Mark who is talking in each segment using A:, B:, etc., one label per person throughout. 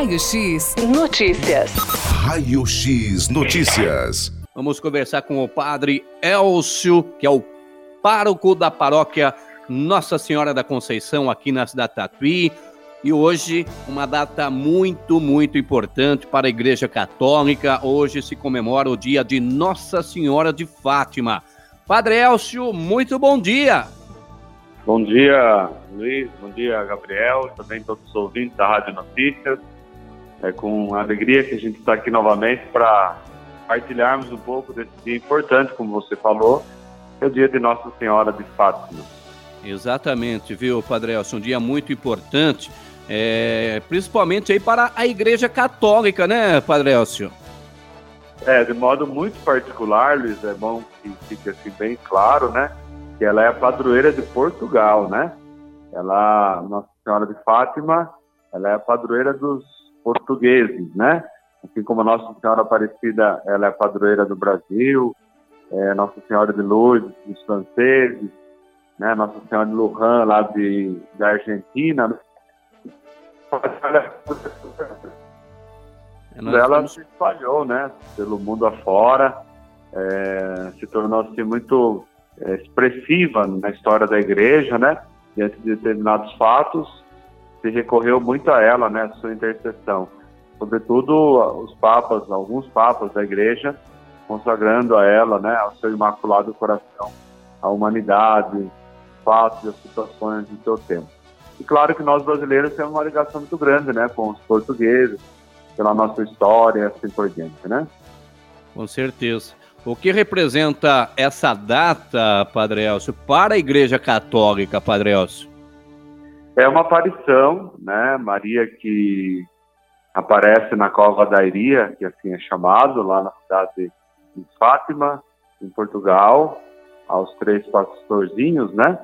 A: Raio X Notícias.
B: Raio X Notícias.
C: Vamos conversar com o padre Elcio, que é o pároco da paróquia Nossa Senhora da Conceição aqui na cidade Tatuí. E hoje, uma data muito, muito importante para a Igreja Católica. Hoje se comemora o dia de Nossa Senhora de Fátima. Padre Elcio, muito bom dia.
D: Bom dia, Luiz. Bom dia, Gabriel. Também todos os ouvintes da Rádio Notícias. É com alegria que a gente está aqui novamente para partilharmos um pouco desse dia importante, como você falou, é o dia de Nossa Senhora de Fátima.
C: Exatamente, viu, Padre Elcio? Um dia muito importante, é, principalmente aí para a Igreja Católica, né, Padre Elcio?
D: É, de modo muito particular, Luiz, é bom que fique assim bem claro, né? que ela é a padroeira de Portugal, né? Ela, Nossa Senhora de Fátima, ela é a padroeira dos portugueses, né? Assim como Nossa Senhora Aparecida, ela é a padroeira do Brasil, é Nossa Senhora de Lourdes dos franceses, né? Nossa Senhora de Lujan lá de, da Argentina. Né? É, ela se espalhou, né? Pelo mundo afora, é, se tornou assim muito é, expressiva na história da igreja, né? Diante de determinados fatos, se recorreu muito a ela, né? A sua intercessão. Sobretudo os papas, alguns papas da igreja, consagrando a ela, né? Ao seu imaculado coração, a humanidade, fatos e as situações do seu tempo. E claro que nós brasileiros temos uma ligação muito grande, né? Com os portugueses, pela nossa história, assim por diante, né?
C: Com certeza. O que representa essa data, Padre Elcio, para a Igreja Católica, Padre Elcio?
D: É uma aparição, né? Maria que aparece na Cova da Iria, que assim é chamado, lá na cidade de Fátima, em Portugal, aos três pastorzinhos, né?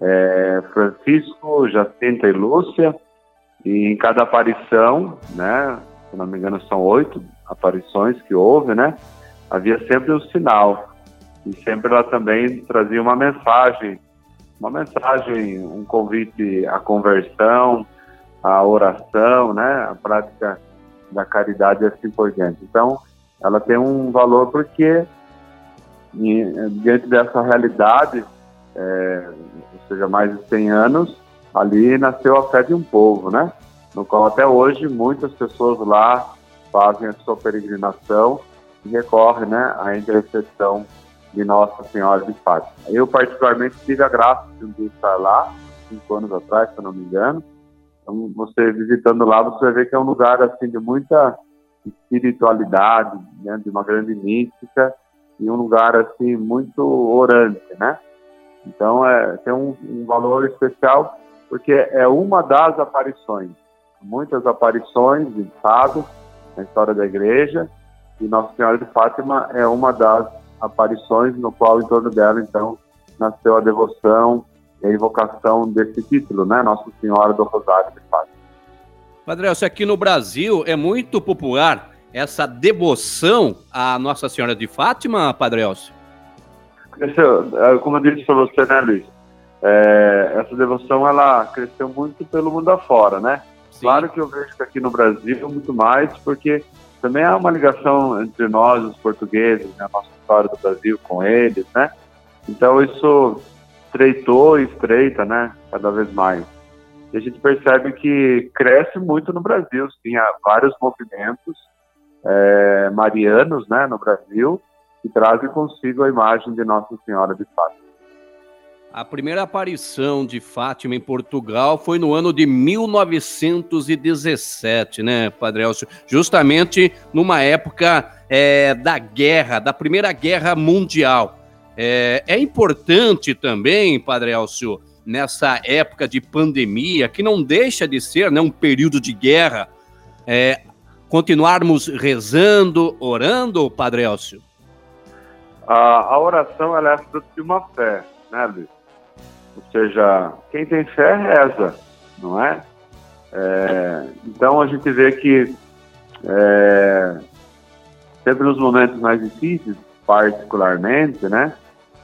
D: É, Francisco, Jacinta e Lúcia, e em cada aparição, né? Se não me engano, são oito aparições que houve, né? havia sempre um sinal. E sempre ela também trazia uma mensagem, uma mensagem, um convite à conversão, à oração, né, a prática da caridade e assim por diante. Então, ela tem um valor porque, diante dessa realidade, é, ou seja, mais de 100 anos, ali nasceu a fé de um povo, né? No qual até hoje muitas pessoas lá fazem a sua peregrinação recorre né, à intercessão de Nossa Senhora de Fátima. Eu, particularmente, tive a graça de estar lá, cinco anos atrás, se eu não me engano. Então, você visitando lá, você vai ver que é um lugar assim de muita espiritualidade, né, de uma grande mística e um lugar assim muito orante, né? Então é, tem um, um valor especial porque é uma das aparições, muitas aparições de fato na história da igreja e Nossa Senhora de Fátima é uma das aparições no qual, em torno dela, então, nasceu a devoção e a invocação desse título, né? Nossa Senhora do Rosário de Fátima.
C: Padre Elcio, aqui no Brasil é muito popular essa devoção à Nossa Senhora de Fátima, Padre Elcio?
D: É, como eu disse para você, né, Luiz? É, essa devoção, ela cresceu muito pelo mundo afora, né? Sim. Claro que eu vejo que aqui no Brasil muito mais, porque também há uma ligação entre nós, os portugueses, né, história do Brasil com eles, né? Então isso estreitou e estreita, né, cada vez mais. E a gente percebe que cresce muito no Brasil, sim, há vários movimentos é, marianos, né, no Brasil, que trazem consigo a imagem de Nossa Senhora de Fátima.
C: A primeira aparição de Fátima em Portugal foi no ano de 1917, né, Padre Elcio? Justamente numa época é, da guerra, da Primeira Guerra Mundial. É, é importante também, Padre Elcio, nessa época de pandemia, que não deixa de ser né, um período de guerra, é, continuarmos rezando, orando, Padre Elcio?
D: A, a oração ela é fruto de uma fé, né, Luiz? Ou seja, quem tem fé reza, não é? é então a gente vê que é, sempre nos momentos mais difíceis, particularmente, né?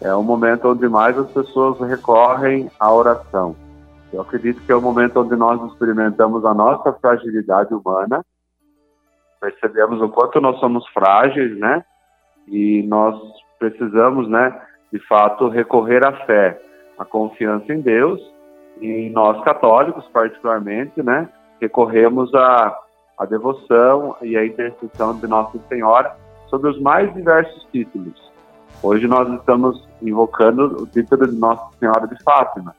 D: É o momento onde mais as pessoas recorrem à oração. Eu acredito que é o momento onde nós experimentamos a nossa fragilidade humana, percebemos o quanto nós somos frágeis, né? E nós precisamos, né, de fato, recorrer à fé, à confiança em Deus. E nós católicos, particularmente, né, recorremos à, à devoção e à intercessão de Nossa Senhora sobre os mais diversos títulos. Hoje nós estamos invocando o título de Nossa Senhora de Fátima,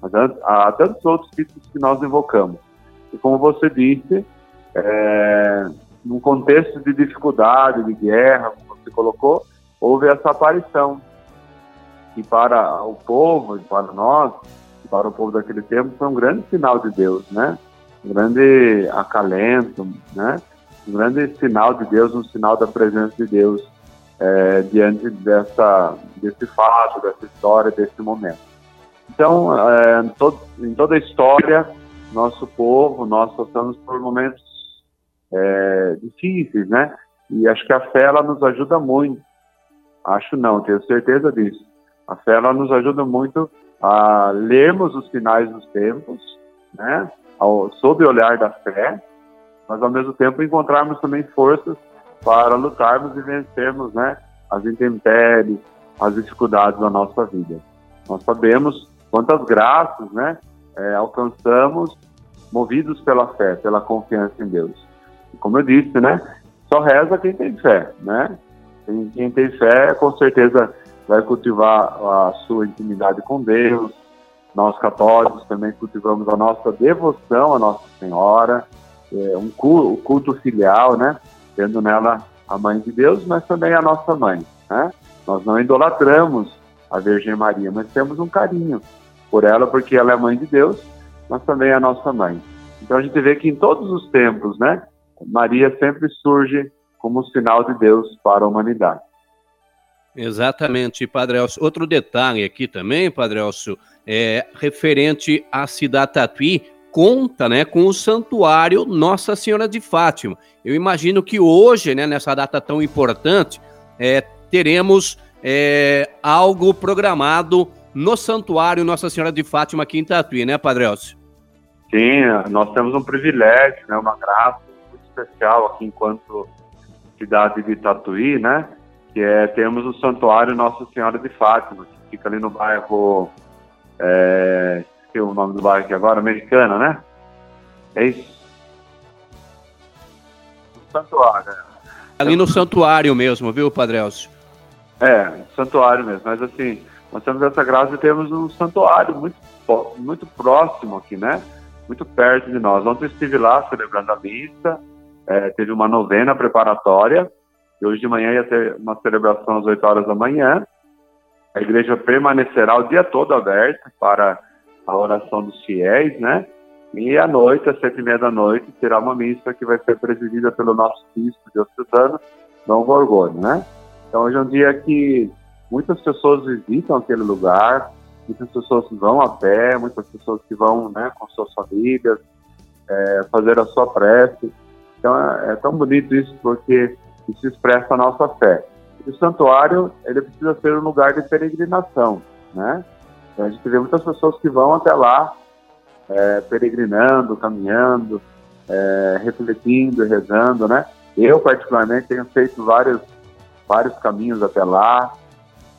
D: mas há tantos outros títulos que nós invocamos. E como você disse, é, num contexto de dificuldade, de guerra, como você colocou, houve essa aparição. E para o povo, e para nós, e para o povo daquele tempo, foi um grande sinal de Deus, né? Um grande acalento, né? Um grande sinal de Deus, um sinal da presença de Deus é, diante dessa, desse fato, dessa história, desse momento. Então, é, todo, em toda a história, nosso povo, nós passamos por momentos é, difíceis, né? E acho que a fé ela nos ajuda muito. Acho não, tenho certeza disso. A fé ela nos ajuda muito a lermos os sinais dos tempos, né? Ao, sob o olhar da fé, mas ao mesmo tempo encontrarmos também forças para lutarmos e vencermos, né? As intempéries, as dificuldades da nossa vida. Nós sabemos quantas graças, né? É, alcançamos movidos pela fé, pela confiança em Deus como eu disse, né? Só reza quem tem fé, né? Quem, quem tem fé, com certeza vai cultivar a sua intimidade com Deus. Nós católicos também cultivamos a nossa devoção à Nossa Senhora, é, um culto, o culto filial, né? Tendo nela a Mãe de Deus, mas também a nossa mãe, né? Nós não idolatramos a Virgem Maria, mas temos um carinho por ela, porque ela é mãe de Deus, mas também é a nossa mãe. Então a gente vê que em todos os tempos, né? Maria sempre surge como sinal de Deus para a humanidade.
C: Exatamente, Padre Elcio. Outro detalhe aqui também, Padre Elcio, é referente à cidade Tatuí, conta né, com o santuário Nossa Senhora de Fátima. Eu imagino que hoje, né, nessa data tão importante, é, teremos é, algo programado no santuário Nossa Senhora de Fátima aqui em Tatuí, né, Padre Elcio?
D: Sim, nós temos um privilégio, né, uma graça especial aqui enquanto cidade de Tatuí, né? Que é, temos o Santuário Nossa Senhora de Fátima, que fica ali no bairro, é, esqueci o nome do bairro aqui agora, Americana, né? É isso.
C: Santuário. É. Ali no santuário mesmo, viu, Padre Elcio?
D: É, santuário mesmo, mas assim, nós temos essa graça e temos um santuário muito, muito próximo aqui, né? Muito perto de nós. Ontem eu estive lá celebrando a missa, é, teve uma novena preparatória, e hoje de manhã ia ter uma celebração às 8 horas da manhã. A igreja permanecerá o dia todo aberta para a oração dos fiéis, né? E à noite, às sete e meia da noite, terá uma missa que vai ser presidida pelo nosso bispo diocesano, Dom Gorgônio, né? Então hoje é um dia que muitas pessoas visitam aquele lugar, muitas pessoas vão a pé, muitas pessoas que vão né, com suas famílias, é, fazer a sua prece. Então é, é tão bonito isso porque isso expressa a nossa fé. E o santuário ele precisa ser um lugar de peregrinação, né? Então a gente vê muitas pessoas que vão até lá é, peregrinando, caminhando, é, refletindo, rezando, né? Eu particularmente tenho feito vários vários caminhos até lá,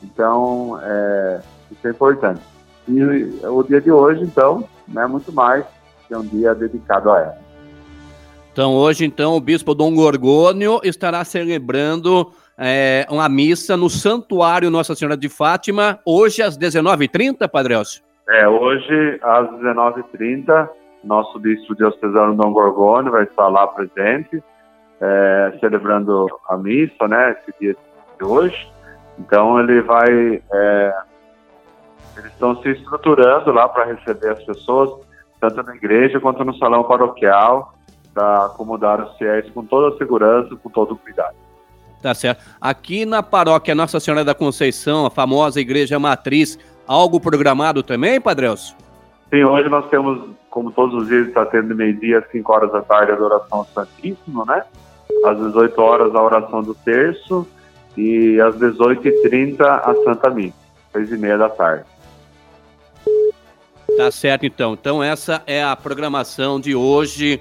D: então é, isso é importante. E o dia de hoje, então, é muito mais que um dia dedicado a ela.
C: Então, hoje, então, o bispo Dom Gorgônio estará celebrando é, uma missa no Santuário Nossa Senhora de Fátima, hoje às 19h30, Padre Elcio?
D: É, hoje às 19h30, nosso bispo diocesano Dom Gorgônio vai estar lá presente, é, celebrando a missa, né, esse dia de hoje. Então, ele vai... É, eles estão se estruturando lá para receber as pessoas, tanto na igreja quanto no salão paroquial, para acomodar os fiéis com toda a segurança, com todo o cuidado.
C: Tá certo. Aqui na paróquia Nossa Senhora da Conceição, a famosa igreja matriz, algo programado também, Padrelso?
D: Sim, hoje nós temos, como todos os dias, está tendo meio-dia, às 5 horas da tarde, a adoração ao Santíssimo, né? Às 18 horas, a oração do terço e às 18h30, a Santa Missa, 6 e meia da tarde.
C: Tá certo, então. Então, essa é a programação de hoje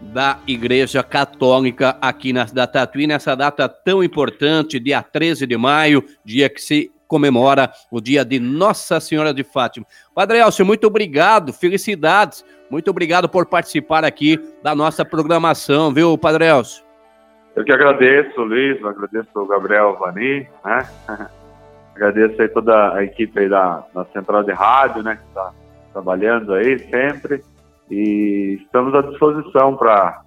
C: da Igreja Católica aqui na cidade Tatuí, nessa data tão importante, dia 13 de maio, dia que se comemora o dia de Nossa Senhora de Fátima. Padre Elcio, muito obrigado, felicidades, muito obrigado por participar aqui da nossa programação, viu, Padre Elcio?
D: Eu que agradeço, Luiz, agradeço o Gabriel Vani, né? agradeço aí toda a equipe aí da, da Central de Rádio, né, que está trabalhando aí sempre, e estamos à disposição para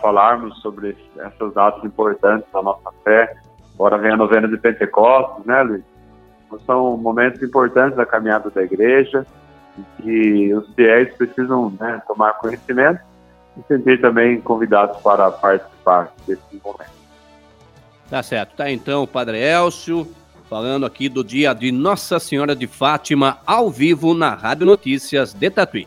D: falarmos sobre essas datas importantes da nossa fé, Agora vem a novena de Pentecostes, né, Luiz? Então, são momentos importantes da caminhada da igreja e os fiéis precisam né, tomar conhecimento e sentir também convidados para participar desse momento.
C: Tá certo. Tá então o Padre Elcio falando aqui do dia de Nossa Senhora de Fátima ao vivo na Rádio Notícias de Tatuí.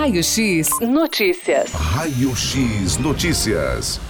A: Raio X Notícias.
B: Raio X Notícias.